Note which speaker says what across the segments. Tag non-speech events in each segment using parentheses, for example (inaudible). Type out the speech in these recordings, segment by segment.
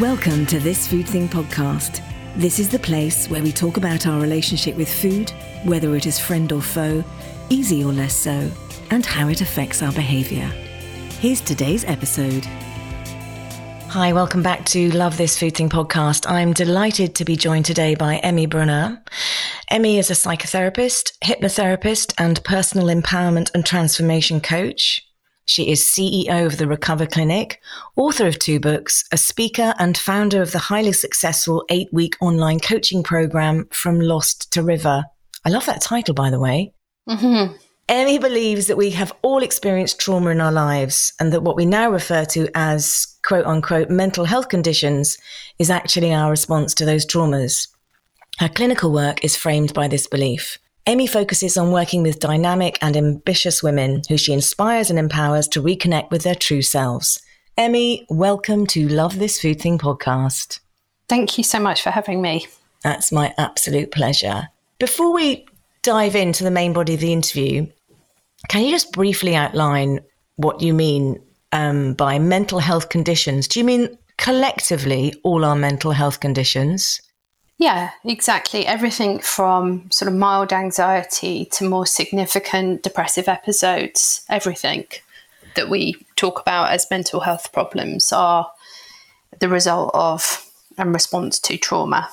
Speaker 1: Welcome to This Food Thing podcast. This is the place where we talk about our relationship with food, whether it is friend or foe, easy or less so, and how it affects our behaviour. Here's today's episode. Hi, welcome back to Love This Food Thing podcast. I'm delighted to be joined today by Emmy Brunner. Emmy is a psychotherapist, hypnotherapist, and personal empowerment and transformation coach. She is CEO of the Recover Clinic, author of two books, a speaker, and founder of the highly successful eight week online coaching program From Lost to River. I love that title, by the way. Mm-hmm. Emmy believes that we have all experienced trauma in our lives and that what we now refer to as quote unquote mental health conditions is actually our response to those traumas. Her clinical work is framed by this belief. Emmy focuses on working with dynamic and ambitious women who she inspires and empowers to reconnect with their true selves. Emmy, welcome to Love This Food Thing podcast.
Speaker 2: Thank you so much for having me.
Speaker 1: That's my absolute pleasure. Before we dive into the main body of the interview, can you just briefly outline what you mean um, by mental health conditions? Do you mean collectively all our mental health conditions?
Speaker 2: Yeah, exactly. Everything from sort of mild anxiety to more significant depressive episodes, everything that we talk about as mental health problems are the result of and response to trauma.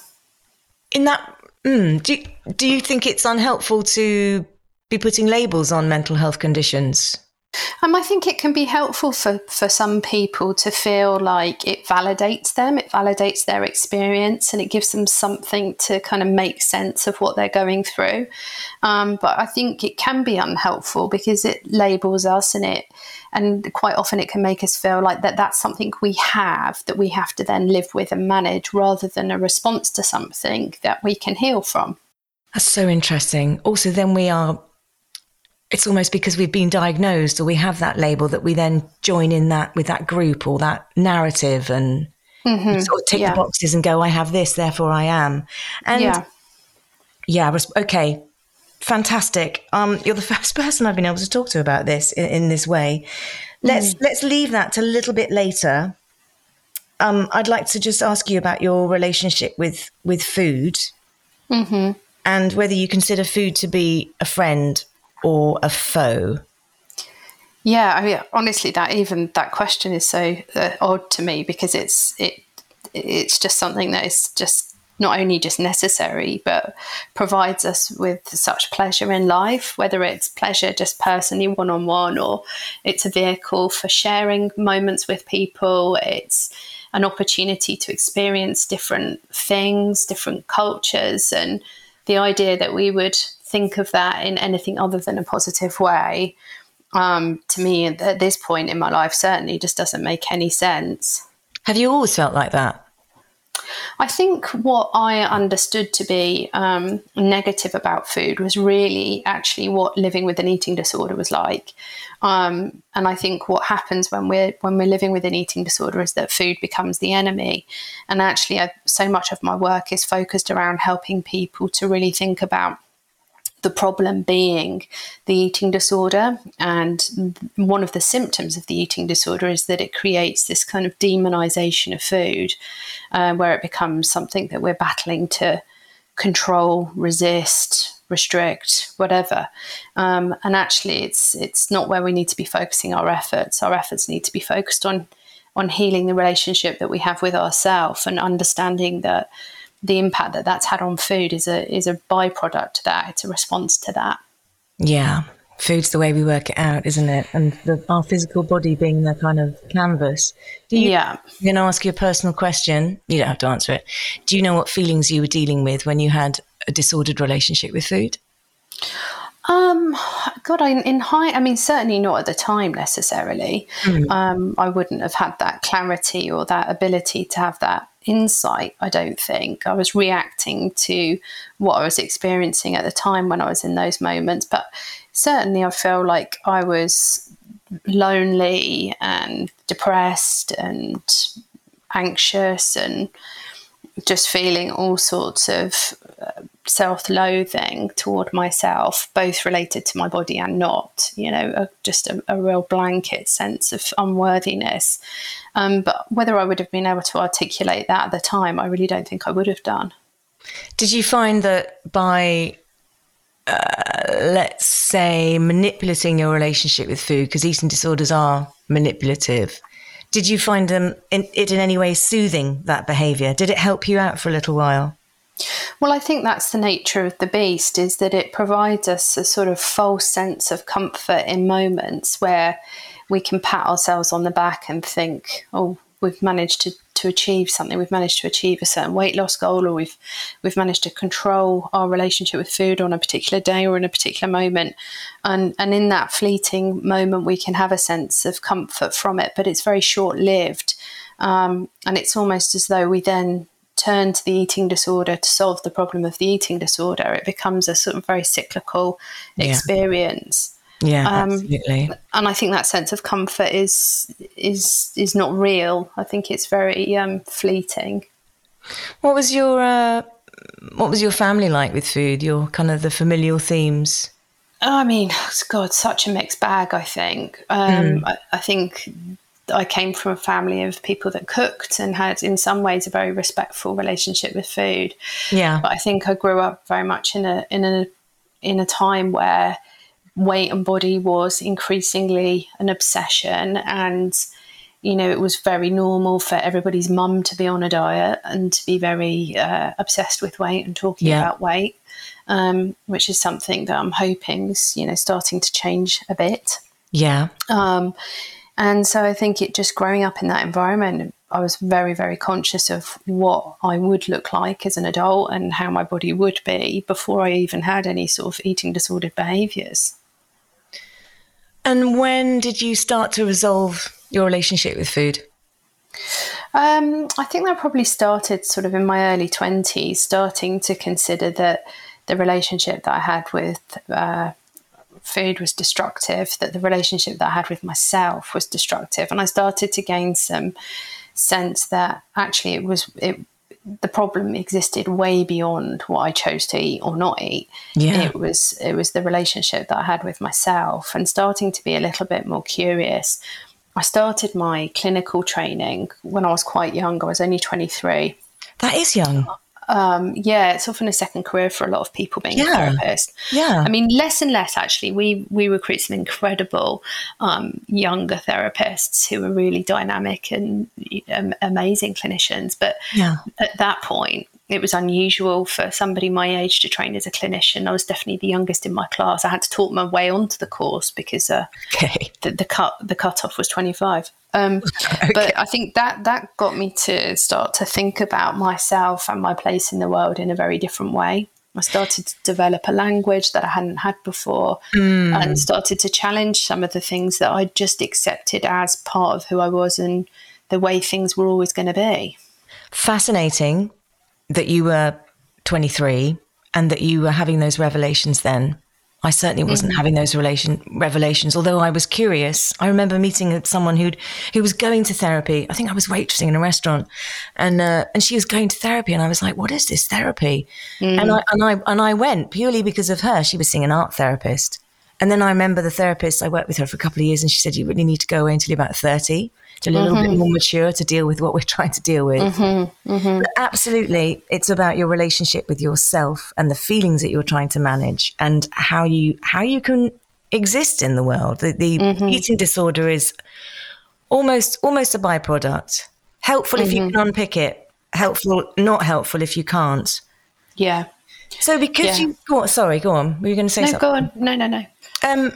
Speaker 1: In that, mm, do, do you think it's unhelpful to be putting labels on mental health conditions?
Speaker 2: Um, I think it can be helpful for, for some people to feel like it validates them, it validates their experience, and it gives them something to kind of make sense of what they're going through. Um, but I think it can be unhelpful because it labels us and it, and quite often it can make us feel like that that's something we have that we have to then live with and manage rather than a response to something that we can heal from.
Speaker 1: That's so interesting. Also, then we are it's almost because we've been diagnosed or we have that label that we then join in that with that group or that narrative and mm-hmm. sort of tick yeah. the boxes and go, I have this, therefore I am. And yeah, yeah okay, fantastic. Um, you're the (laughs) first person I've been able to talk to about this in, in this way. Let's mm. let's leave that to a little bit later. Um, I'd like to just ask you about your relationship with with food, mm-hmm. and whether you consider food to be a friend or a foe?
Speaker 2: Yeah, I mean, honestly, that even that question is so uh, odd to me because it's it it's just something that is just not only just necessary but provides us with such pleasure in life whether it's pleasure just personally one on one or it's a vehicle for sharing moments with people it's an opportunity to experience different things different cultures and the idea that we would think of that in anything other than a positive way, um, to me at this point in my life, certainly just doesn't make any sense.
Speaker 1: Have you always felt like that?
Speaker 2: I think what I understood to be um, negative about food was really actually what living with an eating disorder was like. Um, and I think what happens when we're when we're living with an eating disorder is that food becomes the enemy. And actually, I, so much of my work is focused around helping people to really think about the problem being the eating disorder. And one of the symptoms of the eating disorder is that it creates this kind of demonization of food, uh, where it becomes something that we're battling to control, resist, restrict, whatever. Um, and actually, it's it's not where we need to be focusing our efforts. Our efforts need to be focused on on healing the relationship that we have with ourselves and understanding that the impact that that's had on food is a is a byproduct to that. It's a response to that.
Speaker 1: Yeah, food's the way we work it out, isn't it? And the, our physical body being the kind of canvas. You, yeah. I'm going to ask you a personal question. You don't have to answer it. Do you know what feelings you were dealing with when you had a disordered relationship with food?
Speaker 2: Um, God, I, in high, I mean, certainly not at the time necessarily. Mm. Um, I wouldn't have had that clarity or that ability to have that insight, I don't think. I was reacting to what I was experiencing at the time when I was in those moments. But certainly, I feel like I was lonely and depressed and anxious and just feeling all sorts of uh, self loathing toward myself, both related to my body and not, you know, a, just a, a, real blanket sense of unworthiness. Um, but whether I would have been able to articulate that at the time, I really don't think I would have done.
Speaker 1: Did you find that by, uh, let's say, manipulating your relationship with food, because eating disorders are manipulative, did you find them in, it in any way soothing that behavior? Did it help you out for a little while?
Speaker 2: Well, I think that's the nature of the beast is that it provides us a sort of false sense of comfort in moments where we can pat ourselves on the back and think, oh, we've managed to, to achieve something, we've managed to achieve a certain weight loss goal, or we've we've managed to control our relationship with food on a particular day or in a particular moment. And and in that fleeting moment we can have a sense of comfort from it, but it's very short lived. Um, and it's almost as though we then turn to the eating disorder to solve the problem of the eating disorder. It becomes a sort of very cyclical yeah. experience.
Speaker 1: Yeah, um, absolutely.
Speaker 2: And I think that sense of comfort is is is not real. I think it's very um, fleeting.
Speaker 1: What was your uh, what was your family like with food? Your kind of the familial themes.
Speaker 2: I mean, (sighs) God, such a mixed bag. I think. Um, mm. I, I think I came from a family of people that cooked and had, in some ways, a very respectful relationship with food.
Speaker 1: Yeah.
Speaker 2: But I think I grew up very much in a in a in a time where weight and body was increasingly an obsession, and you know it was very normal for everybody's mum to be on a diet and to be very uh, obsessed with weight and talking yeah. about weight, um, which is something that I'm hoping is you know starting to change a bit.
Speaker 1: Yeah.
Speaker 2: Um, and so I think it just growing up in that environment, I was very, very conscious of what I would look like as an adult and how my body would be before I even had any sort of eating disordered behaviors.
Speaker 1: And when did you start to resolve your relationship with food?
Speaker 2: Um, I think that probably started sort of in my early 20s, starting to consider that the relationship that I had with uh, food was destructive, that the relationship that I had with myself was destructive. And I started to gain some sense that actually it was it the problem existed way beyond what I chose to eat or not eat.
Speaker 1: Yeah.
Speaker 2: It was it was the relationship that I had with myself and starting to be a little bit more curious. I started my clinical training when I was quite young. I was only 23.
Speaker 1: That is young
Speaker 2: um, yeah, it's often a second career for a lot of people being
Speaker 1: yeah.
Speaker 2: a therapist.
Speaker 1: Yeah,
Speaker 2: I mean, less and less actually. We we recruit some incredible um, younger therapists who are really dynamic and um, amazing clinicians. But
Speaker 1: yeah.
Speaker 2: at that point, it was unusual for somebody my age to train as a clinician. I was definitely the youngest in my class. I had to talk my way onto the course because uh,
Speaker 1: okay.
Speaker 2: the, the cut the cutoff was twenty five. Um, (laughs) okay. But I think that that got me to start to think about myself and my place in the world in a very different way. I started to develop a language that I hadn't had before mm. and started to challenge some of the things that I just accepted as part of who I was and the way things were always going to be.
Speaker 1: Fascinating that you were 23 and that you were having those revelations then. I certainly wasn't mm-hmm. having those relation revelations, although I was curious. I remember meeting someone who who was going to therapy. I think I was waitressing in a restaurant, and uh, and she was going to therapy, and I was like, "What is this therapy?" Mm. And I and I and I went purely because of her. She was seeing an art therapist, and then I remember the therapist. I worked with her for a couple of years, and she said, "You really need to go away until you're about 30 a little mm-hmm. bit more mature to deal with what we're (laughs) trying to deal with.
Speaker 2: Mm-hmm. Mm-hmm.
Speaker 1: absolutely, it's about your relationship with yourself and the feelings that you're trying to manage and how you how you can exist in the world. The, the mm-hmm. eating disorder is almost almost a byproduct. Helpful if you mm-hmm. can unpick it. Helpful, not helpful if you can't.
Speaker 2: Yeah.
Speaker 1: So because yeah. you go on, sorry, go on. Were you going to say
Speaker 2: no,
Speaker 1: something?
Speaker 2: go on. No, no, no.
Speaker 1: Um,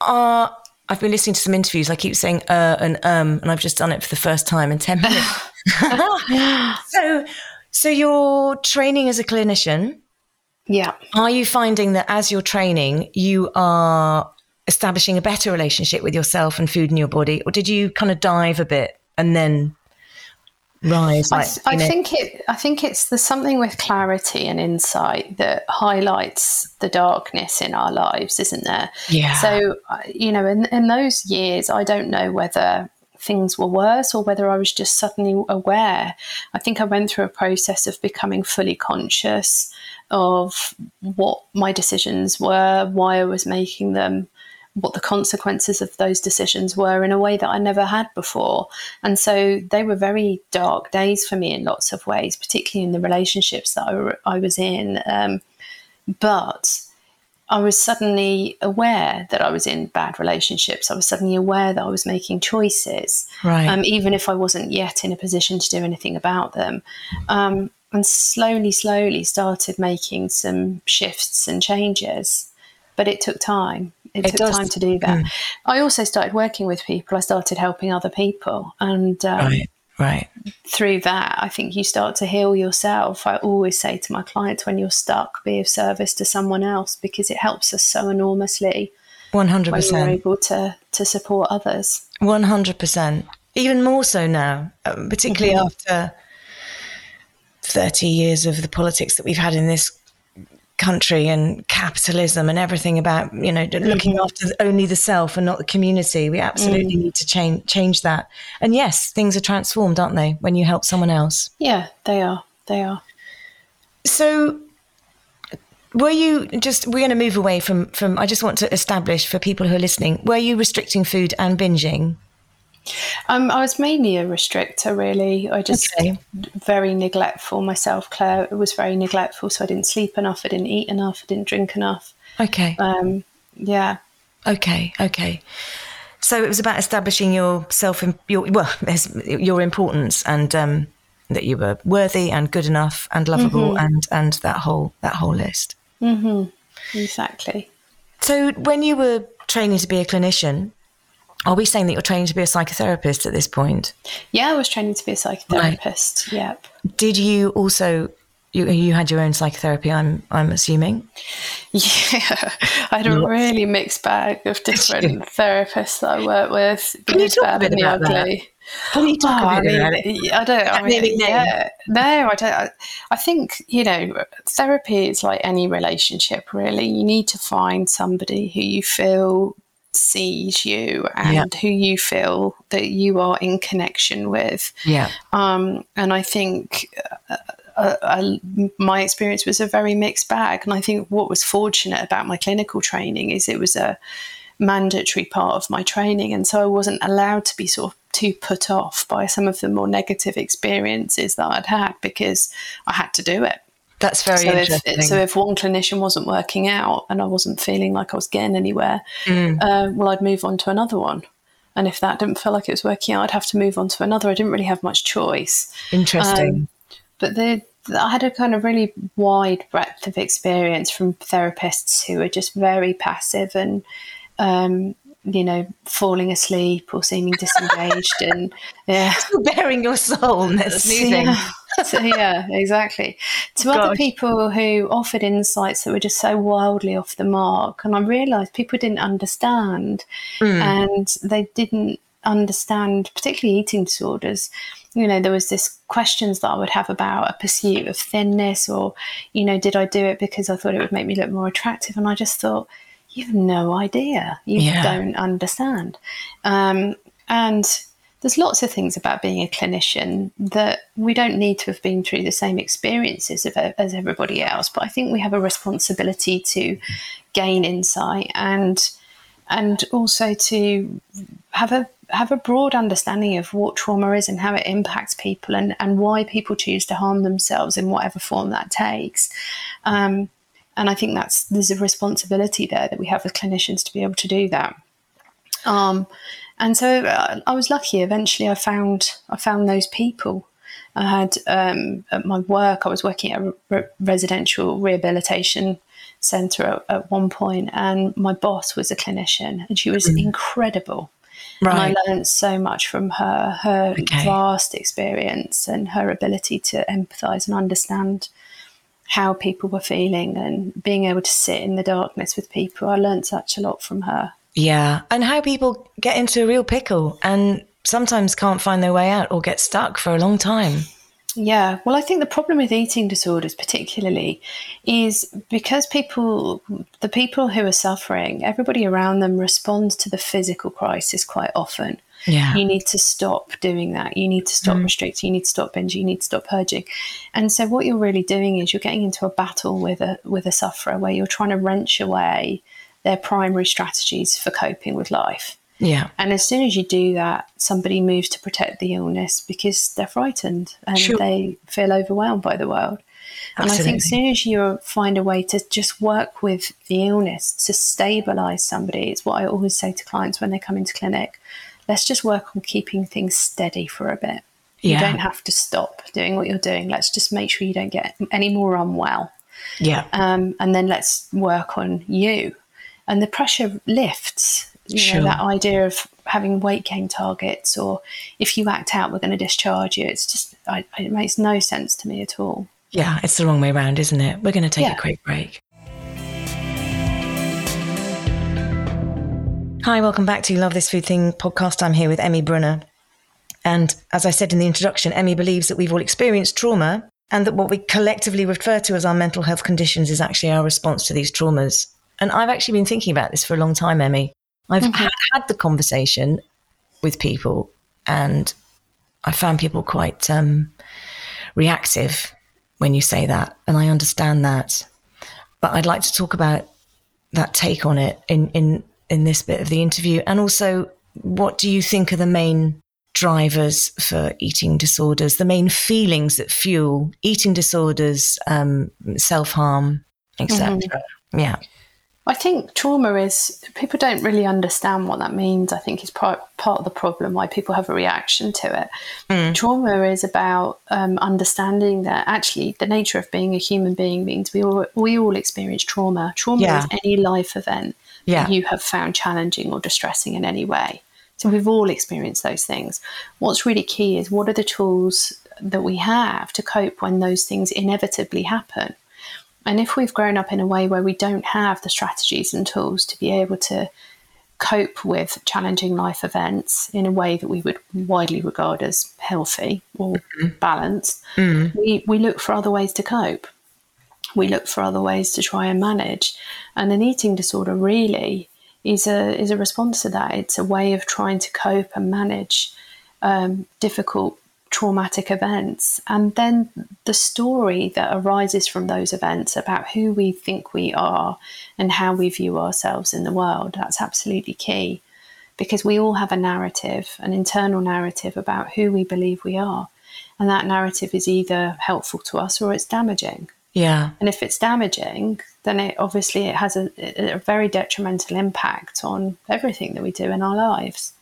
Speaker 1: uh, I've been listening to some interviews. I keep saying uh and um, and I've just done it for the first time in ten minutes. (laughs) (laughs) so, so you're training as a clinician.
Speaker 2: Yeah.
Speaker 1: Are you finding that as you're training, you are establishing a better relationship with yourself and food in your body, or did you kind of dive a bit and then rise.
Speaker 2: Like, I, I think it. I think it's the something with clarity and insight that highlights the darkness in our lives, isn't there?
Speaker 1: Yeah.
Speaker 2: So uh, you know, in in those years, I don't know whether things were worse or whether I was just suddenly aware. I think I went through a process of becoming fully conscious of what my decisions were, why I was making them, what the consequences of those decisions were in a way that I never had before. And so they were very dark days for me in lots of ways, particularly in the relationships that I, I was in. Um, but I was suddenly aware that I was in bad relationships. I was suddenly aware that I was making choices,
Speaker 1: right.
Speaker 2: um, even if I wasn't yet in a position to do anything about them. Um, and slowly, slowly started making some shifts and changes. But it took time. It, it took does. time to do that. Mm. I also started working with people. I started helping other people, and um,
Speaker 1: right. Right.
Speaker 2: Through that, I think you start to heal yourself. I always say to my clients, when you're stuck, be of service to someone else because it helps us so enormously.
Speaker 1: One hundred percent.
Speaker 2: Able to to support others.
Speaker 1: One hundred percent. Even more so now, um, particularly mm-hmm. after thirty years of the politics that we've had in this country and capitalism and everything about you know looking mm-hmm. after only the self and not the community. We absolutely mm. need to change change that. And yes things are transformed aren't they when you help someone else?
Speaker 2: Yeah they are. They are.
Speaker 1: So were you just we're going to move away from from i just want to establish for people who are listening were you restricting food and binging
Speaker 2: um, I was mainly a restrictor, really. I just okay. very neglectful myself, Claire. It was very neglectful, so I didn't sleep enough, I didn't eat enough, I didn't drink enough.
Speaker 1: Okay.
Speaker 2: Um, yeah.
Speaker 1: Okay. Okay. So it was about establishing your self, your well, your importance, and um, that you were worthy and good enough and lovable, mm-hmm. and and that whole that whole list.
Speaker 2: Mm-hmm. Exactly.
Speaker 1: So when you were training to be a clinician, are we saying that you're training to be a psychotherapist at this point?
Speaker 2: Yeah, I was training to be a psychotherapist. Right. Yep.
Speaker 1: Did you also you, you had your own psychotherapy? I'm I'm assuming. (laughs)
Speaker 2: Yeah, I had a really mixed bag of different therapists that I work with.
Speaker 1: Can you talk a bit about ugly. that? Can you talk oh, a bit I mean, about it?
Speaker 2: I don't. I mean, yeah, no, I don't. I, I think you know, therapy is like any relationship. Really, you need to find somebody who you feel sees you and yeah. who you feel that you are in connection with.
Speaker 1: Yeah.
Speaker 2: Um, and I think uh, uh, uh, my experience was a very mixed bag. And I think what was fortunate about my clinical training is it was a mandatory part of my training. And so I wasn't allowed to be sort of too put off by some of the more negative experiences that I'd had because I had to do it.
Speaker 1: That's very so interesting.
Speaker 2: If, so if one clinician wasn't working out and I wasn't feeling like I was getting anywhere, mm. uh, well, I'd move on to another one. And if that didn't feel like it was working out, I'd have to move on to another. I didn't really have much choice.
Speaker 1: Interesting. Um,
Speaker 2: but the, I had a kind of really wide breadth of experience from therapists who are just very passive and um, you know, falling asleep or seeming disengaged and (laughs) yeah,
Speaker 1: baring your soul and snoozing.
Speaker 2: Yeah. (laughs) so, yeah, exactly. To Gosh. other people who offered insights that were just so wildly off the mark, and I realised people didn't understand, mm. and they didn't understand, particularly eating disorders. You know, there was this questions that I would have about a pursuit of thinness, or you know, did I do it because I thought it would make me look more attractive? And I just thought you've no idea. You yeah. don't understand. Um, and there's lots of things about being a clinician that we don't need to have been through the same experiences as everybody else. But I think we have a responsibility to gain insight and and also to have a have a broad understanding of what trauma is and how it impacts people and, and why people choose to harm themselves in whatever form that takes. Um, and I think that's there's a responsibility there that we have as clinicians to be able to do that. Um, and so uh, I was lucky. Eventually, I found I found those people. I had um, at my work. I was working at a re- residential rehabilitation centre at, at, one point, and my boss was a clinician, and she was mm. incredible. Right. And I learned so much from her, her okay. vast experience and her ability to empathise and understand how people were feeling and being able to sit in the darkness with people. I learned such a lot from her.
Speaker 1: Yeah. And how people get into a real pickle and sometimes can't find their way out or get stuck for a long time.
Speaker 2: Yeah, well, I think the problem with eating disorders, particularly, is because people, the people who are suffering, everybody around them responds to the physical crisis quite often.
Speaker 1: Yeah.
Speaker 2: You need to stop doing that. You need to stop mm. restricting. You need to stop binging. You need to stop purging. And so what you're really doing is you're getting into a battle with a with a sufferer where you're trying to wrench away their primary strategies for coping with life.
Speaker 1: Yeah.
Speaker 2: And as soon as you do that, somebody moves to protect the illness because they're frightened and sure. they feel overwhelmed by the world. And I think as soon as you find a way to just work with the illness to stabilize somebody, it's what I always say to clients when they come into clinic. Let's just work on keeping things steady for a bit. Yeah. You don't have to stop doing what you're doing. Let's just make sure you don't get any more unwell.
Speaker 1: Yeah.
Speaker 2: Um, and then let's work on you. And the pressure lifts. You sure. know, that idea of having weight gain targets or if you act out, we're going to discharge you. It's just, I, it makes no sense to me at all.
Speaker 1: Yeah, it's the wrong way around, isn't it? We're going to take yeah. a quick break. Hi, welcome back to Love This Food Thing podcast. I'm here with Emmy Brunner. And as I said in the introduction, Emmy believes that we've all experienced trauma and that what we collectively refer to as our mental health conditions is actually our response to these traumas. And I've actually been thinking about this for a long time, Emmy. I've mm-hmm. had, had, the conversation with people and I found people quite um, reactive when you say that. And I understand that. But I'd like to talk about that take on it in, in, in this bit of the interview. And also, what do you think are the main drivers for eating disorders, the main feelings that fuel eating disorders, um, self harm, etc.? Mm-hmm. Yeah.
Speaker 2: I think trauma is people don't really understand what that means. I think is part part of the problem why people have a reaction to it. Mm. Trauma is about um, understanding that actually the nature of being a human being means we all we all experience trauma. Trauma yeah. is any life event yeah. that you have found challenging or distressing in any way. So we've all experienced those things. What's really key is what are the tools that we have to cope when those things inevitably happen. And if we've grown up in a way where we don't have the strategies and tools to be able to cope with challenging life events in a way that we would widely regard as healthy or mm-hmm. balanced, mm-hmm. we, we look for other ways to cope. We look for other ways to try and manage. And an eating disorder really is a is a response to that. It's a way of trying to cope and manage um, difficult traumatic events. And then the story that arises from those events about who we think we are and how we view ourselves in the world. That's absolutely key because we all have a narrative, an internal narrative about who we believe we are. And that narrative is either helpful to us or it's damaging.
Speaker 1: Yeah.
Speaker 2: And if it's damaging, then it obviously it has a, a very detrimental impact on everything that we do in our lives.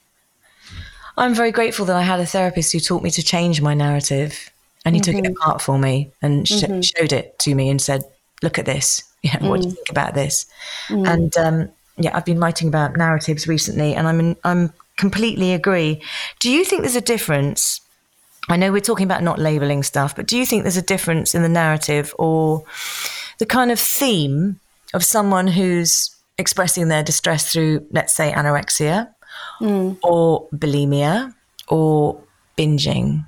Speaker 1: I'm very grateful that I had a therapist who taught me to change my narrative and he mm-hmm. took it mm-hmm. apart for me and sh- mm-hmm. showed it to me and said, look at this. (laughs) Yeah, what do you mm. think about this? Mm. And um, yeah, I've been writing about narratives recently and I'm, in, I'm completely agree. Do you think there's a difference? I know we're talking about not labeling stuff, but do you think there's a difference in the narrative or the kind of theme of someone who's expressing their distress through, let's say, anorexia mm. or bulimia or binging.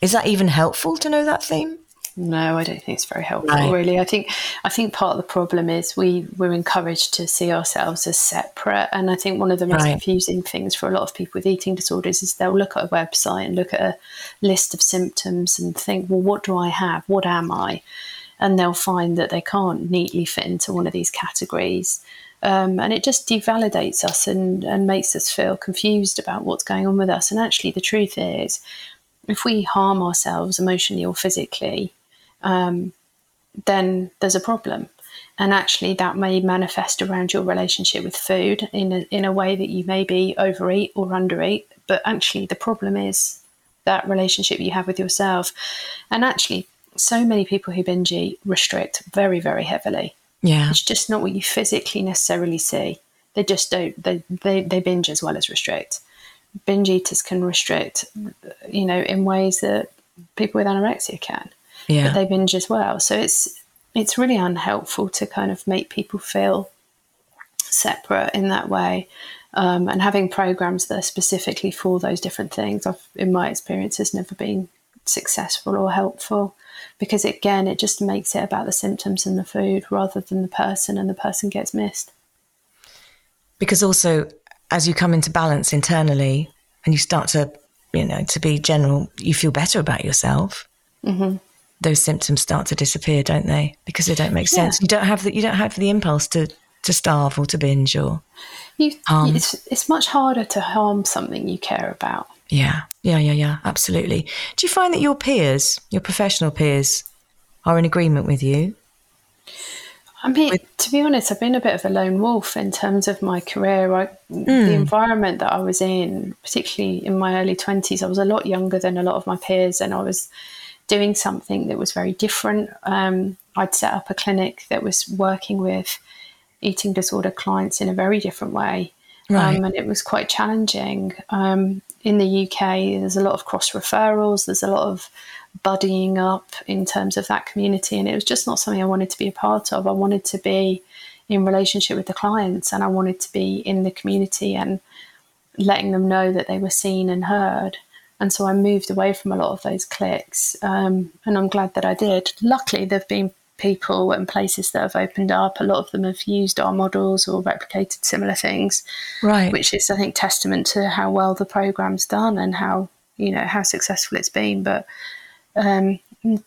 Speaker 1: Is that even helpful to know that theme?
Speaker 2: No, I don't think it's very helpful. Right. Really, I think I think part of the problem is we we're encouraged to see ourselves as separate, and I think one of the most right. confusing things for a lot of people with eating disorders is they'll look at a website and look at a list of symptoms and think, well, what do I have? What am I? And they'll find that they can't neatly fit into one of these categories. Um, and it just devalidates us and, and makes us feel confused about what's going on with us. And actually, the truth is, if we harm ourselves emotionally or physically, um, then there's a problem. And actually, that may manifest around your relationship with food in a, in a way that you maybe overeat or undereat. But actually, the problem is that relationship you have with yourself. And actually, so many people who binge eat restrict very, very heavily.
Speaker 1: Yeah.
Speaker 2: It's just not what you physically necessarily see. They just don't, they, they, they binge as well as restrict. Binge eaters can restrict, you know, in ways that people with anorexia can.
Speaker 1: Yeah.
Speaker 2: But they binge as well. So it's, it's really unhelpful to kind of make people feel separate in that way. Um, and having programs that are specifically for those different things, I've, in my experience, has never been successful or helpful because again it just makes it about the symptoms and the food rather than the person and the person gets missed
Speaker 1: because also as you come into balance internally and you start to, you know, to be general, you feel better about yourself.
Speaker 2: Mm-hmm.
Speaker 1: Those symptoms start to disappear, don't they? Because they don't make
Speaker 2: Yeah.
Speaker 1: sense. You don't have the you don't have the impulse to to starve or to binge or
Speaker 2: You,
Speaker 1: Um,
Speaker 2: it's, it's much harder to harm something you care about.
Speaker 1: Yeah, yeah, yeah, yeah, absolutely. Do you find that your peers, your professional peers, are in agreement with you?
Speaker 2: I mean, to be honest, I've been a bit of a lone wolf in terms of my career. I, The environment that I was in, particularly in my early 20s, I was a lot younger than a lot of my peers, and I was doing something that was very different. Um, I'd set up a clinic that was working with eating disorder clients in a very different way.
Speaker 1: Right.
Speaker 2: Um, and it was quite challenging. Um, in the UK, there's a lot of cross referrals, there's a lot of buddying up in terms of that community. And it was just not something I wanted to be a part of. I wanted to be in relationship with the clients and I wanted to be in the community and letting them know that they were seen and heard. And so I moved away from a lot of those cliques. Um, and I'm glad that I did. Luckily, there have been people and places that have opened up. A lot of them have used our models or replicated similar things
Speaker 1: Right.
Speaker 2: which is I think testament to how well the program's done and how you know how successful it's been. But um,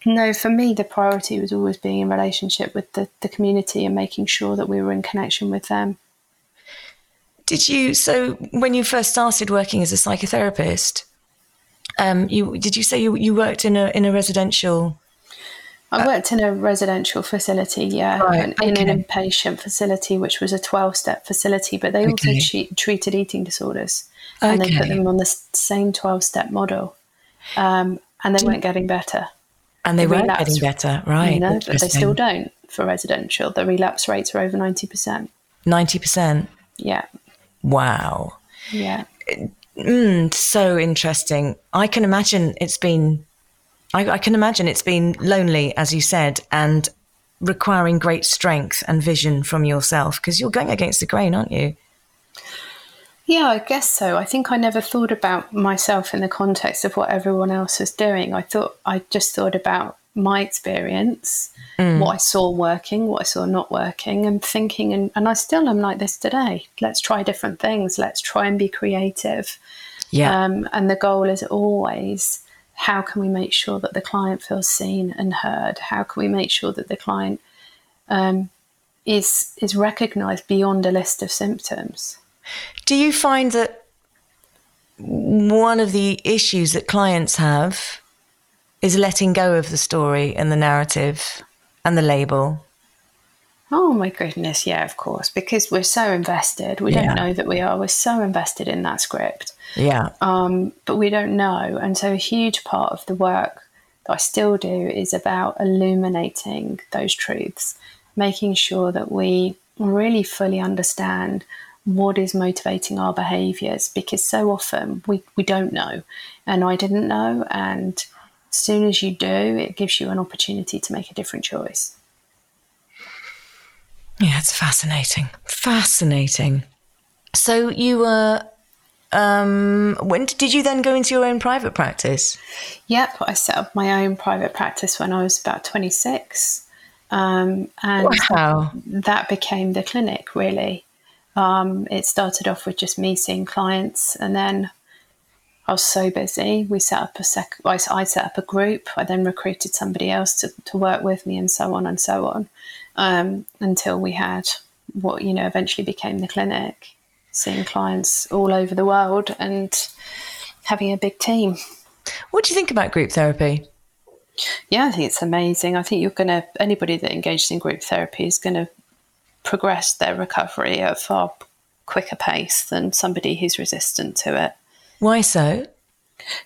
Speaker 2: no, for me, the priority was always being in relationship with the, the community and making sure that we were in connection with them.
Speaker 1: Did you so when you first started working as a psychotherapist? Um, you did you say you, you worked in a in a residential?
Speaker 2: I worked in a residential facility, yeah,
Speaker 1: Right,
Speaker 2: and in an inpatient facility, which was a 12 step facility, but they also
Speaker 1: Okay.
Speaker 2: tre- treated eating disorders and they put them on the same 12 step model. Um, and they weren't getting better.
Speaker 1: And they
Speaker 2: The
Speaker 1: weren't
Speaker 2: relapse-
Speaker 1: getting better, right?
Speaker 2: No, but they still don't for residential. The relapse rates are over 90%.
Speaker 1: Ninety percent.
Speaker 2: Yeah,
Speaker 1: Wow.
Speaker 2: yeah.
Speaker 1: Mm, so interesting. I can imagine it's been. I, I can imagine it's been lonely, as you said, and requiring great strength and vision from yourself because you're going against the grain, aren't you?
Speaker 2: Yeah, I guess so. I think I never thought about myself in the context of what everyone else was doing. I thought I just thought about my experience, what I saw working, what I saw not working, and thinking, and, and I still am like this today. Let's try different things. Let's try and be creative.
Speaker 1: Yeah.
Speaker 2: Um, and the goal is always how can we make sure that the client feels seen and heard? How can we make sure that the client um, is is recognised beyond a list of symptoms?
Speaker 1: Do you find that one of the issues that clients have is letting go of the story and the narrative and the label?
Speaker 2: Oh my goodness, yeah, of course, because we're so invested. We
Speaker 1: Yeah.
Speaker 2: don't know that we are. We're so invested in that script,
Speaker 1: Yeah.
Speaker 2: um, but we don't know. And so, a huge part of the work that I still do is about illuminating those truths, making sure that we really fully understand what is motivating our behaviors, because so often we, we don't know. And I didn't know. And as soon as you do, it gives you an opportunity to make a different choice.
Speaker 1: Yeah, it's fascinating. Fascinating. So you were. Um, when did you then go into your own private practice?
Speaker 2: Yep, I set up my own private practice when I was about 26. Um, and
Speaker 1: Wow.
Speaker 2: that became the clinic, really. Um, it started off with just me seeing clients, and then I was so busy. We set up a sec. I I set up a group. I then recruited somebody else to, to work with me, and so on and so on, um, until we had what you know eventually became the clinic, seeing clients all over the world and having a big team.
Speaker 1: What do you think about group therapy?
Speaker 2: Yeah, I think it's amazing. I think you're going to, anybody that engages in group therapy is going to progress their recovery at a far quicker pace than somebody who's resistant to it.
Speaker 1: Why so?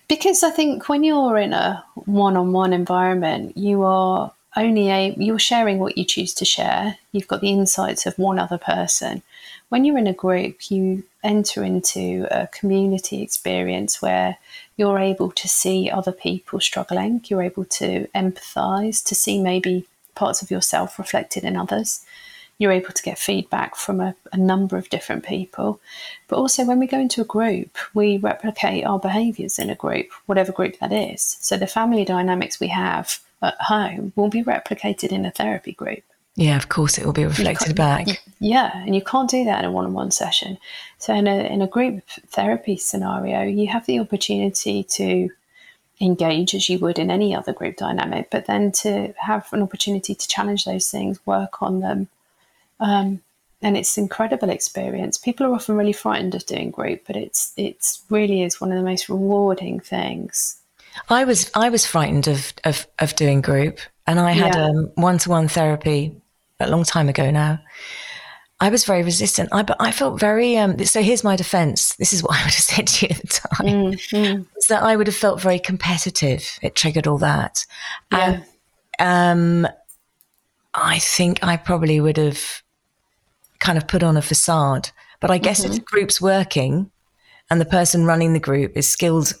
Speaker 2: Because I think when you're in a one on one environment, you are only a, you're sharing what you choose to share. You've got the insights of one other person. When you're in a group, you enter into a community experience where you're able to see other people struggling. You're able to empathize, to see maybe parts of yourself reflected in others. You're able to get feedback from a, a number of different people. But also, when we go into a group, we replicate our behaviors in a group, whatever group that is. So, the family dynamics we have at home will be replicated in a therapy group.
Speaker 1: Yeah, of course, it will be reflected back.
Speaker 2: Yeah, and you can't do that in a one-on-one session. So in a in a group therapy scenario, you have the opportunity to engage as you would in any other group dynamic, but then to have an opportunity to challenge those things, work on them. Um, and it's an incredible experience. People are often really frightened of doing group, but it's it's really is one of the most rewarding things.
Speaker 1: I was I was frightened of of, of doing group, and I had um, one to one therapy a long time ago now. I was very resistant. I but I felt very. Um, so here's my defence. This is (laughs) what I would have said to you at the time. Mm, Is that I would have felt very competitive. It triggered all that.
Speaker 2: Yeah.
Speaker 1: And, um, I think I probably would have kind of put on a facade. But I guess mm-hmm. if the group's working and the person running the group is skilled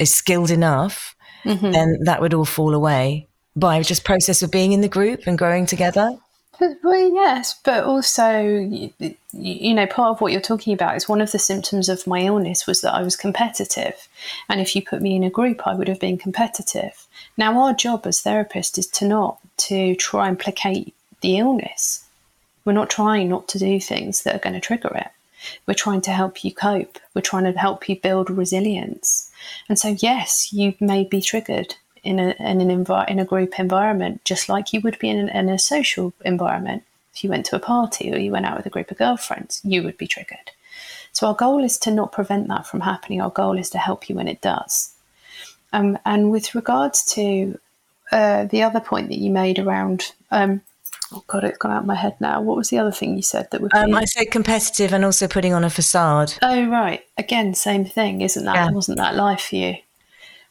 Speaker 1: is skilled enough, mm-hmm. then that would all fall away by just process of being in the group and growing together.
Speaker 2: Well, yes, but also, you, you, know, part of what you're talking about is one of the symptoms of my illness was that I was competitive. And if you put me in a group, I would have been competitive. Now, our job as therapists is to not to try and placate the illness. We're not trying not to do things that are going to trigger it. We're trying to help you cope. We're trying to help you build resilience. And so, yes, you may be triggered in a in an envi- in a group environment, just like you would be in, in a social environment. If you went to a party or you went out with a group of girlfriends, you would be triggered. So our goal is to not prevent that from happening. Our goal is to help you when it does. Um, and with regards to uh, the other point that you made around um, oh god, it's gone out of my head now. What was the other thing you said that would?
Speaker 1: Um, I said competitive and also putting on a facade.
Speaker 2: Oh right, again, same thing, isn't that? Yeah. Wasn't that life for you?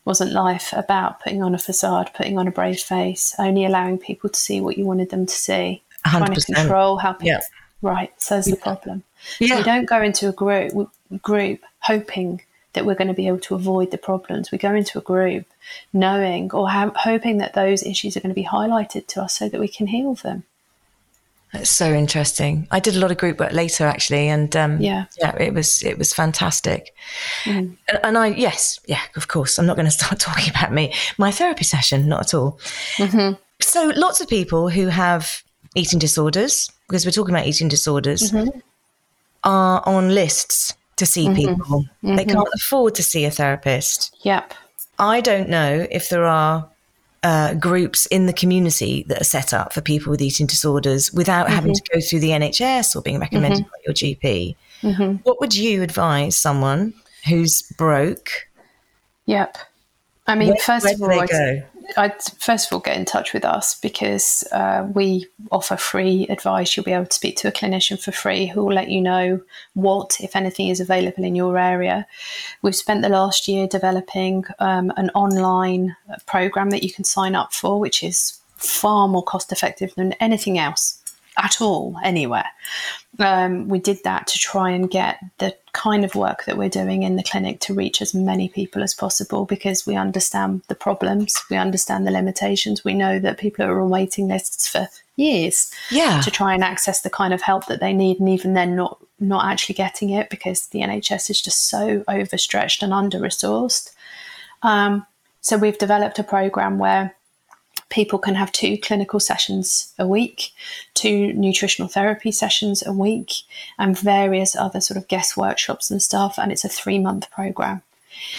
Speaker 2: Wasn't life about putting on a facade, putting on a brave face, only allowing people to see what you wanted them to see,
Speaker 1: 100%.
Speaker 2: trying to control how people?
Speaker 1: Yeah.
Speaker 2: Right, so there's the problem. Yeah. So you don't go into a group group hoping that we're going to be able to avoid the problems. We go into a group knowing or ha- hoping that those issues are going to be highlighted to us so that we can heal them.
Speaker 1: That's so interesting. I did a lot of group work later, actually, and um,
Speaker 2: yeah,
Speaker 1: yeah, it was it was fantastic. Mm. And, and, I, yes, yeah, of course, I'm not going (laughs) to start talking about me, my therapy session, not at all. Mm-hmm. So, lots of people who have eating disorders, because we're talking about eating disorders, mm-hmm. are on lists to see mm-hmm. people. They mm-hmm. can't afford to see a therapist.
Speaker 2: Yep.
Speaker 1: I don't know if there are uh, groups in the community that are set up for people with eating disorders without mm-hmm. having to go through the NHS or being recommended mm-hmm. by your GP. Mm-hmm. What would you advise someone who's broke?
Speaker 2: Yep. I mean, where, first where of all, I'd, first of all get in touch with us because uh, we offer free advice. You'll be able to speak to a clinician for free who will let you know what, if anything, is available in your area. We've spent the last year developing um, an online program that you can sign up for, which is far more cost effective than anything else at all anywhere. Um, we did that to try and get the kind of work that we're doing in the clinic to reach as many people as possible because we understand the problems, we understand the limitations. We know that people are on waiting lists for years
Speaker 1: yeah.
Speaker 2: to try and access the kind of help that they need, and even then, not not actually getting it because the NHS is just so overstretched and under resourced. Um, so we've developed a program where people can have two clinical sessions a week, two nutritional therapy sessions a week, and various other sort of guest workshops and stuff. And it's a three month program.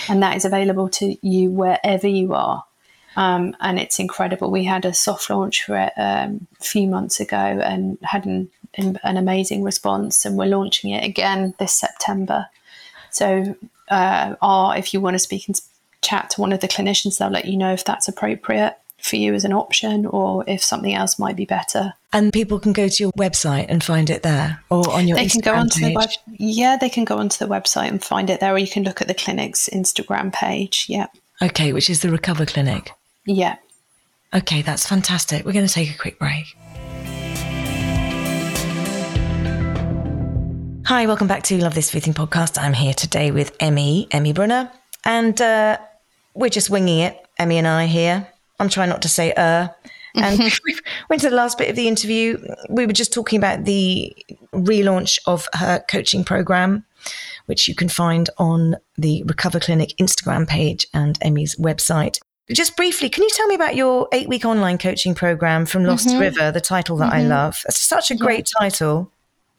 Speaker 2: And that is available to you wherever you are. Um, and it's incredible. We had a soft launch for it um, a few months ago and had an, an amazing response. And we're launching it again this September. So, uh, our, if you want to speak and chat to one of the clinicians, they'll let you know if that's appropriate for you as an option or if something else might be better.
Speaker 1: And people can go to your website and find it there or on your
Speaker 2: they
Speaker 1: Instagram
Speaker 2: can go onto
Speaker 1: page.
Speaker 2: the web yeah they can go onto the website and find it there or you can look at the clinic's Instagram page yeah
Speaker 1: okay which is the recover clinic
Speaker 2: yeah
Speaker 1: okay that's fantastic we're going to take a quick break Hi, welcome back to Love This Everything podcast. I'm here today with Emmy, Emmy Brunner, and uh, we're just winging it, Emmy and I here. I'm trying not to say uh. And (laughs) we went to the last bit of the interview. We were just talking about the relaunch of her coaching program, which you can find on the Recover Clinic Instagram page and Emmy's website. just briefly, can you tell me about your eight week online coaching program from Lost mm-hmm. River, the title that mm-hmm. I love? It's such a great yeah. title.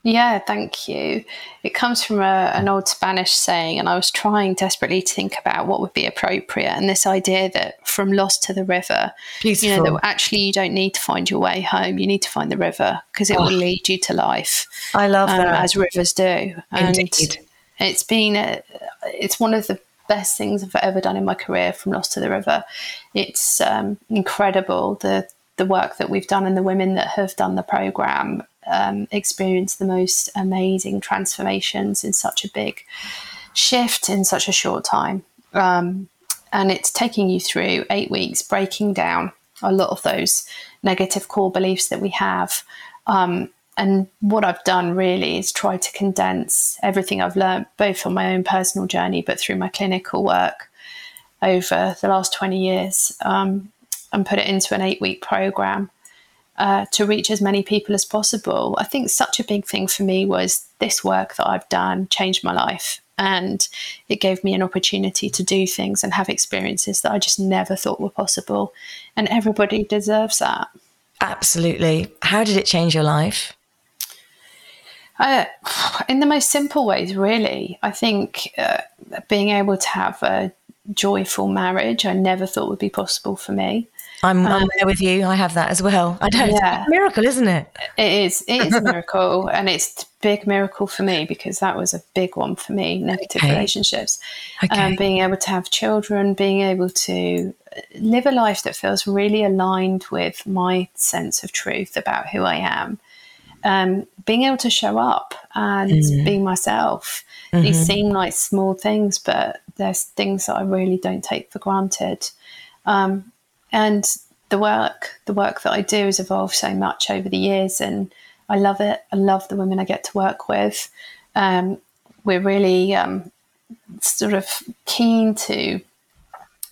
Speaker 2: Yeah, thank you. It comes from a, an old Spanish saying, and I was trying desperately to think about what would be appropriate. And this idea that from lost to the river, Beautiful. you know, that actually you don't need to find your way home, you need to find the river because it oh. will lead you to life.
Speaker 1: I love um, that.
Speaker 2: As rivers do.
Speaker 1: And Indeed.
Speaker 2: It's been, a, it's one of the best things I've ever done in my career from Lost to the River. It's um, incredible the the work that we've done and the women that have done the program um, experienced the most amazing transformations in such a big shift in such a short time. Um, and it's taking you through eight weeks, breaking down a lot of those negative core beliefs that we have. Um, and what I've done really is try to condense everything I've learned, both on my own personal journey, but through my clinical work over the last 20 years, um, and put it into an eight week program uh, to reach as many people as possible. I think such a big thing for me was this work that I've done changed my life. And it gave me an opportunity to do things and have experiences that I just never thought were possible. And everybody deserves that.
Speaker 1: Absolutely. How did it change your life?
Speaker 2: Uh, in the most simple ways, really. I think uh, being able to have a joyful marriage, I never thought would be possible for me.
Speaker 1: I'm, um, I'm there with you. I have that as well. I don't. Yeah. miracle, isn't it?
Speaker 2: It is. It is a miracle, and it's a big miracle for me because that was a big one for me. Negative okay. relationships, okay. Um, being able to have children, being able to live a life that feels really aligned with my sense of truth about who I am. Um, being able to show up and mm. be myself. Mm-hmm. These seem like small things, but there's things that I really don't take for granted. Um, and the work, the work that I do has evolved so much over the years, and I love it. I love the women I get to work with. Um, we're really um, sort of keen to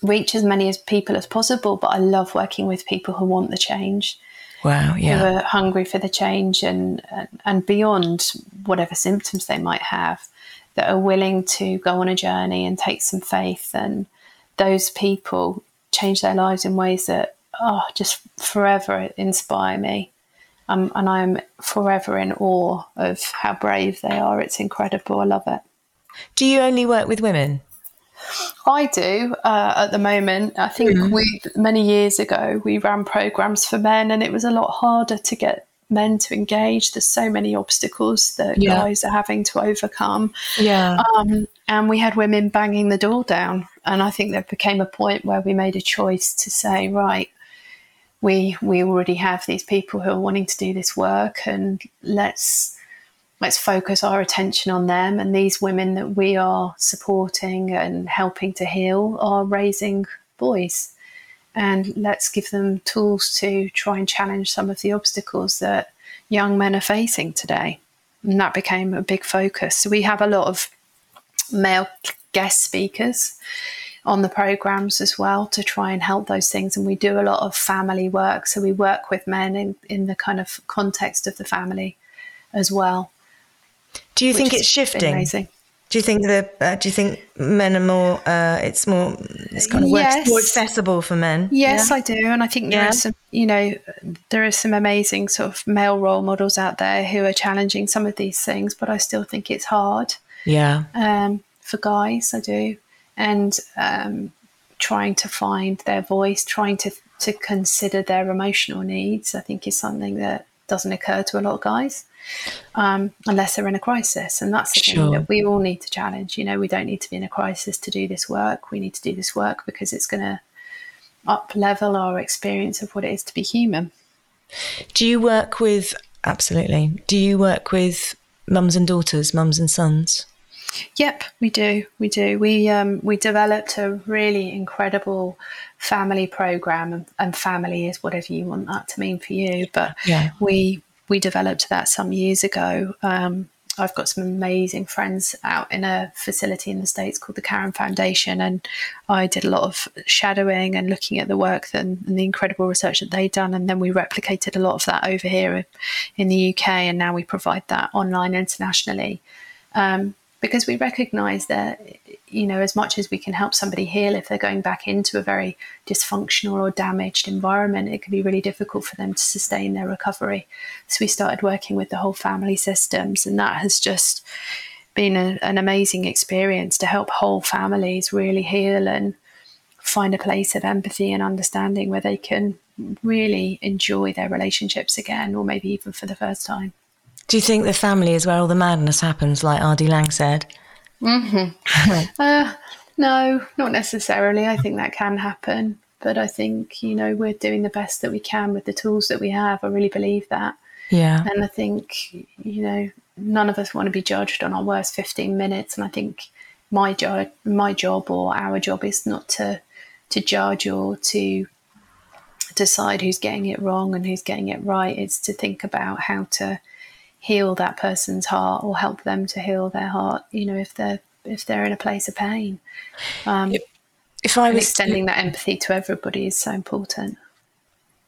Speaker 2: reach as many as people as possible, but I love working with people who want the change.
Speaker 1: Wow, yeah.
Speaker 2: Who are hungry for the change and, and, and beyond whatever symptoms they might have, that are willing to go on a journey and take some faith. And those people change their lives in ways that oh, just forever inspire me. Um, and I'm forever in awe of how brave they are. It's incredible. I love it.
Speaker 1: Do you only work with women?
Speaker 2: I do uh, at the moment. I think mm. we many years ago we ran programs for men, and it was a lot harder to get men to engage. There's so many obstacles that yeah. guys are having to overcome.
Speaker 1: Yeah.
Speaker 2: Um, and we had women banging the door down. And I think there became a point where we made a choice to say, right, we we already have these people who are wanting to do this work and let's let's focus our attention on them and these women that we are supporting and helping to heal are raising boys and let's give them tools to try and challenge some of the obstacles that young men are facing today. And that became a big focus. So we have a lot of male guest speakers on the programs as well to try and help those things. And we do a lot of family work. So we work with men in, in the kind of context of the family as well.
Speaker 1: Do you think it's shifting? Amazing. Do you think the uh, do you think men are more? Uh, it's more. It's kind of yes. more accessible for men.
Speaker 2: Yes, yeah? I do, and I think there yeah. are some. You know, there are some amazing sort of male role models out there who are challenging some of these things, but I still think it's hard.
Speaker 1: Yeah.
Speaker 2: Um, for guys, I do, and um, trying to find their voice, trying to to consider their emotional needs, I think is something that doesn't occur to a lot of guys um, unless they're in a crisis. And that's the sure. thing that we all need to challenge. You know, we don't need to be in a crisis to do this work. We need to do this work because it's going to up level our experience of what it is to be human.
Speaker 1: Do you work with, absolutely, do you work with mums and daughters, mums and sons?
Speaker 2: Yep, we do. We do. We um, we developed a really incredible family program, and family is whatever you want that to mean for you. But yeah. we we developed that some years ago. Um, I've got some amazing friends out in a facility in the States called the Caron Foundation, and I did a lot of shadowing and looking at the work and, and, the incredible research that they'd done. And then we replicated a lot of that over here in the UK, and now we provide that online internationally. Um, because we recognize that you know as much as we can help somebody heal if they're going back into a very dysfunctional or damaged environment it can be really difficult for them to sustain their recovery. So we started working with the whole family systems and that has just been a, an amazing experience to help whole families really heal and find a place of empathy and understanding where they can really enjoy their relationships again or maybe even for the first time
Speaker 1: do you think the family is where all the madness happens, like R.D. Laing said?
Speaker 2: Mm-hmm. (laughs) uh, no, not necessarily. I think that can happen. But I think, you know, we're doing the best that we can with the tools that we have. I really believe that.
Speaker 1: Yeah.
Speaker 2: And I think, you know, none of us want to be judged on our worst 15 minutes. And I think my job, my job or our job is not to, to judge or to decide who's getting it wrong and who's getting it right. It's to think about how to heal that person's heart or help them to heal their heart you know if they're if they're in a place of pain. Um, if i was extending to, that empathy to everybody is so important.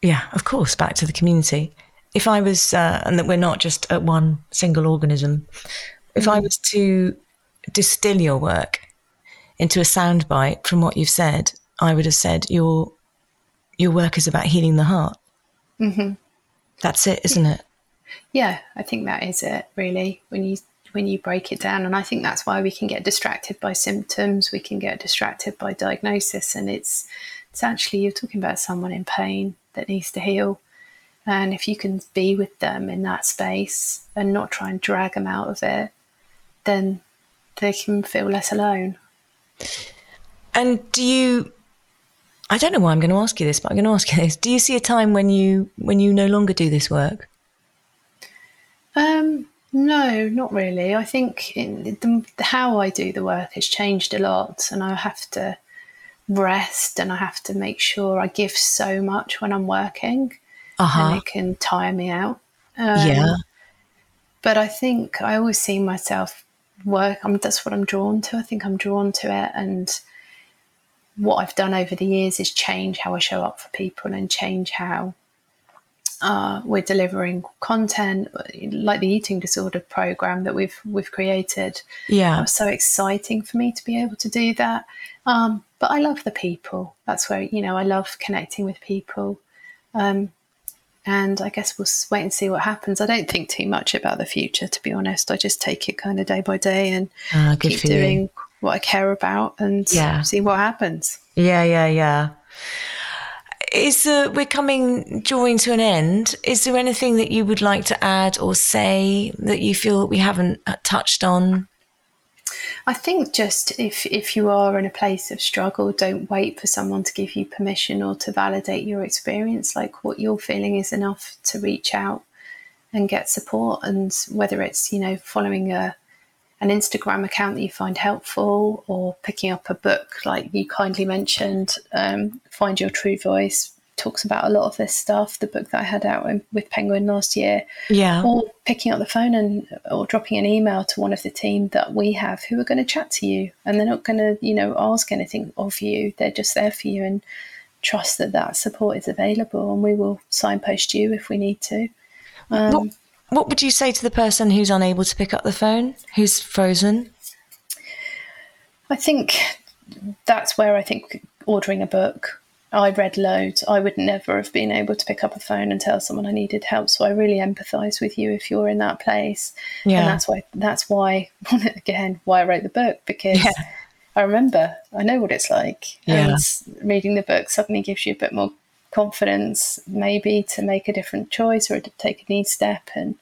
Speaker 1: Yeah of course back to the community. If i was uh, and that we're not just at one single organism if mm. i was to distill your work into a soundbite from what you've said i would have said your your work is about healing the heart.
Speaker 2: Mm-hmm.
Speaker 1: that's it isn't it
Speaker 2: yeah, I think that is it really when you when you break it down and I think that's why we can get distracted by symptoms, we can get distracted by diagnosis and it's it's actually you're talking about someone in pain that needs to heal. And if you can be with them in that space and not try and drag them out of it, then they can feel less alone.
Speaker 1: And do you I don't know why I'm going to ask you this, but I'm going to ask you this. Do you see a time when you when you no longer do this work?
Speaker 2: Um, no, not really. I think the, how I do the work has changed a lot, and I have to rest and I have to make sure I give so much when I'm working, uh-huh. and it can tire me out.
Speaker 1: Um, yeah.
Speaker 2: But I think I always see myself work. I'm, that's what I'm drawn to. I think I'm drawn to it, and what I've done over the years is change how I show up for people and change how uh, we're delivering content like the eating disorder program that we've we've created.
Speaker 1: Yeah,
Speaker 2: it was so exciting for me to be able to do that. Um, but I love the people. That's where you know I love connecting with people. Um, and I guess we'll wait and see what happens. I don't think too much about the future, to be honest. I just take it kind of day by day and uh, keep doing you. what I care about and yeah. see what happens.
Speaker 1: Yeah, yeah, yeah is uh, we're coming drawing to an end. Is there anything that you would like to add or say that you feel that we haven't uh, touched on?
Speaker 2: I think just if if you are in a place of struggle, don't wait for someone to give you permission or to validate your experience. Like what you're feeling is enough to reach out and get support. And whether it's you know following a an Instagram account that you find helpful or picking up a book like you kindly mentioned, um, Find Your True Voice talks about a lot of this stuff, the book that I had out with Penguin last year.
Speaker 1: Yeah.
Speaker 2: Or picking up the phone and or dropping an email to one of the team that we have who are going to chat to you and they're not going to, you know, ask anything of you. They're just there for you and trust that that support is available and we will signpost you if we need to.
Speaker 1: Um, what would you say to the person who's unable to pick up the phone, who's frozen?
Speaker 2: I think that's where I think ordering a book. I read loads. I would never have been able to pick up a phone and tell someone I needed help. So I really empathise with you if you're in that place. Yeah. And that's why that's why (laughs) again why I wrote the book because yeah. I remember I know what it's like.
Speaker 1: Yeah.
Speaker 2: And reading the book suddenly gives you a bit more confidence maybe to make a different choice or to take a new step and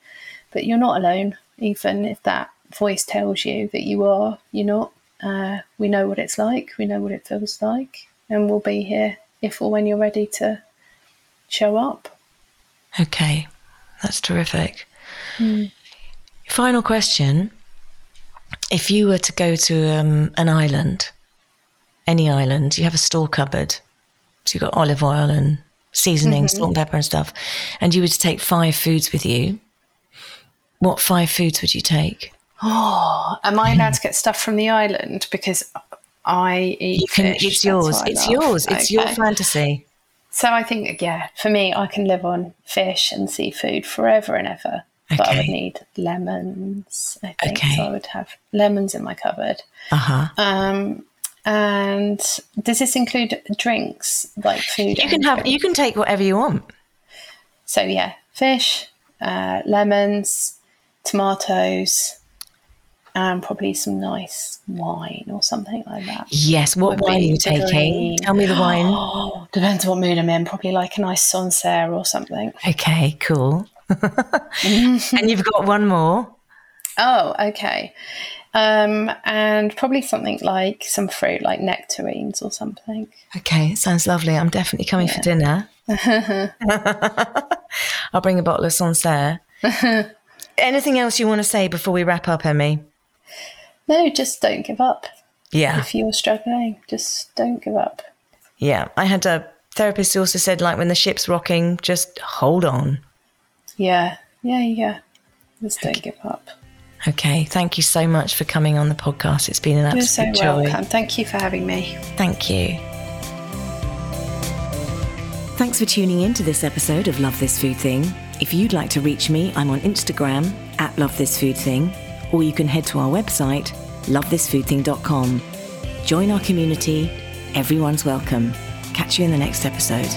Speaker 2: but you're not alone even if that voice tells you that you are you're not. Uh, we know what it's like we know what it feels like and we'll be here if or when you're ready to show up.
Speaker 1: Okay that's terrific.
Speaker 2: Mm.
Speaker 1: final question. If you were to go to um, an island any island you have a store cupboard so you've got olive oil and seasoning, mm-hmm. salt and pepper and stuff. And you were to take five foods with you. What five foods would you take?
Speaker 2: Oh, am I allowed to get stuff from the island? Because I eat you can, fish.
Speaker 1: It's yours. It's love. yours. It's okay. your fantasy.
Speaker 2: So I think, yeah, for me, I can live on fish and seafood forever and ever. But I would need lemons, I think.
Speaker 1: Okay.
Speaker 2: So I would have lemons in my cupboard.
Speaker 1: Uh huh.
Speaker 2: Um, and does this include drinks, like food?
Speaker 1: You can have.
Speaker 2: drinks?
Speaker 1: You can take whatever you want.
Speaker 2: So yeah, fish, uh, lemons, tomatoes, and probably some nice wine or something like that.
Speaker 1: Yes. What wine are you taking? Tell me the wine.
Speaker 2: Oh, (gasps) depends on what mood I'm in. Probably like a nice Sancerre or something.
Speaker 1: Okay. Cool. (laughs) and you've got one more.
Speaker 2: Oh, okay. Um, and probably something like some fruit, like nectarines or something.
Speaker 1: Okay, sounds lovely. I'm definitely coming for dinner. (laughs) I'll bring a bottle of Sancerre. (laughs) Anything else you want to say before we wrap up, Emmy?
Speaker 2: No, just don't give up.
Speaker 1: Yeah,
Speaker 2: If you're struggling, just don't give up.
Speaker 1: yeah. I had a therapist who also said, like, when the ship's rocking, just hold on.
Speaker 2: Yeah, yeah, yeah. Just don't give up.
Speaker 1: Okay, thank you so much for coming on the podcast. It's been an absolute
Speaker 2: You're so
Speaker 1: absolute joy.
Speaker 2: welcome. Thank you for having me.
Speaker 1: Thank you.
Speaker 3: Thanks for tuning in to this episode of Love This Food Thing. If you'd like to reach me, I'm on Instagram at Love This Food Thing, or you can head to our website, lovethisfoodthing.com. Join our community. Everyone's welcome. Catch you in the next episode.